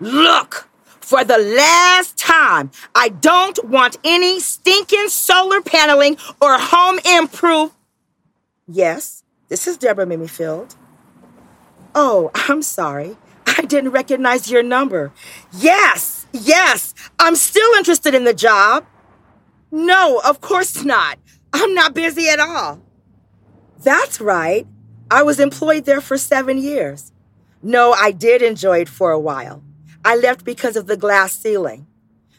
Look, for the last time, I don't want any stinking solar paneling or home improve. Yes, this is Deborah Mimifield. Oh, I'm sorry. I didn't recognize your number. Yes, yes, I'm still interested in the job. No, of course not. I'm not busy at all. That's right. I was employed there for seven years. No, I did enjoy it for a while. I left because of the glass ceiling.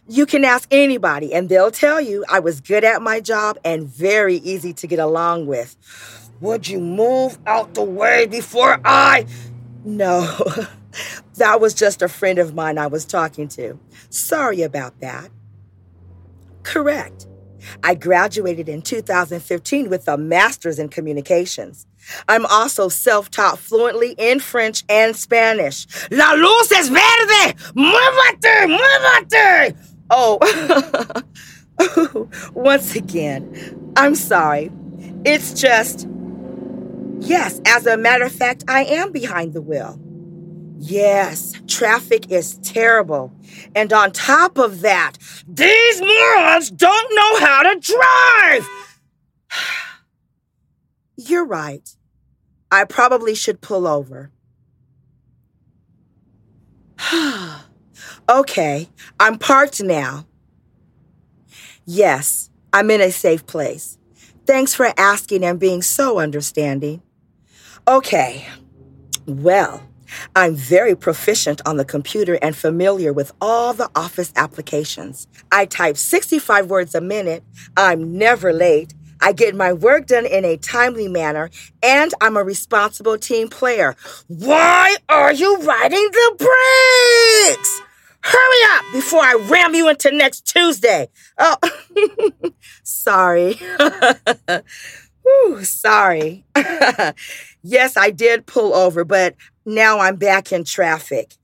You can ask anybody, and they'll tell you I was good at my job and very easy to get along with. Would you move out the way before I? No, that was just a friend of mine I was talking to. Sorry about that. Correct. I graduated in 2015 with a master's in communications. I'm also self taught fluently in French and Spanish. La luz es verde! Muévate! Muévate! Oh, once again, I'm sorry. It's just, yes, as a matter of fact, I am behind the wheel. Yes, traffic is terrible. And on top of that, these morons don't know how to drive! You're right. I probably should pull over. okay, I'm parked now. Yes, I'm in a safe place. Thanks for asking and being so understanding. Okay, well, I'm very proficient on the computer and familiar with all the office applications. I type 65 words a minute. I'm never late. I get my work done in a timely manner, and I'm a responsible team player. Why are you riding the brakes? Hurry up before I ram you into next Tuesday. Oh, sorry. Whew, sorry. yes, I did pull over, but now I'm back in traffic.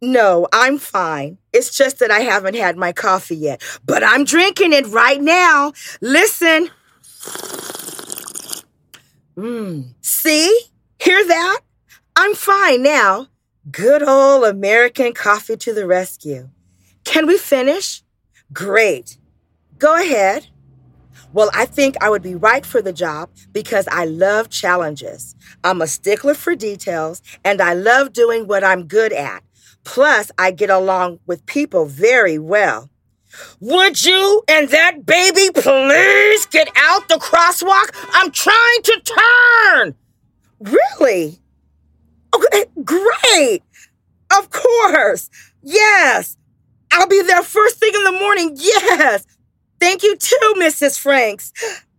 No, I'm fine. It's just that I haven't had my coffee yet, but I'm drinking it right now. Listen. Mmm. See? Hear that? I'm fine now. Good old American coffee to the rescue. Can we finish? Great. Go ahead. Well, I think I would be right for the job because I love challenges. I'm a stickler for details and I love doing what I'm good at. Plus, I get along with people very well. Would you and that baby please get out the crosswalk? I'm trying to turn. Really? Okay, great. Of course. Yes. I'll be there first thing in the morning. Yes. Thank you too, Mrs. Franks.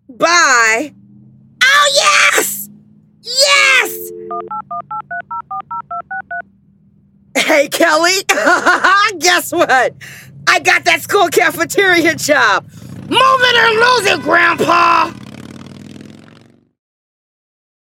Bye. Oh, yes! Yes! Hey, Kelly. Guess what? I got that school cafeteria job. Move it or lose it, Grandpa.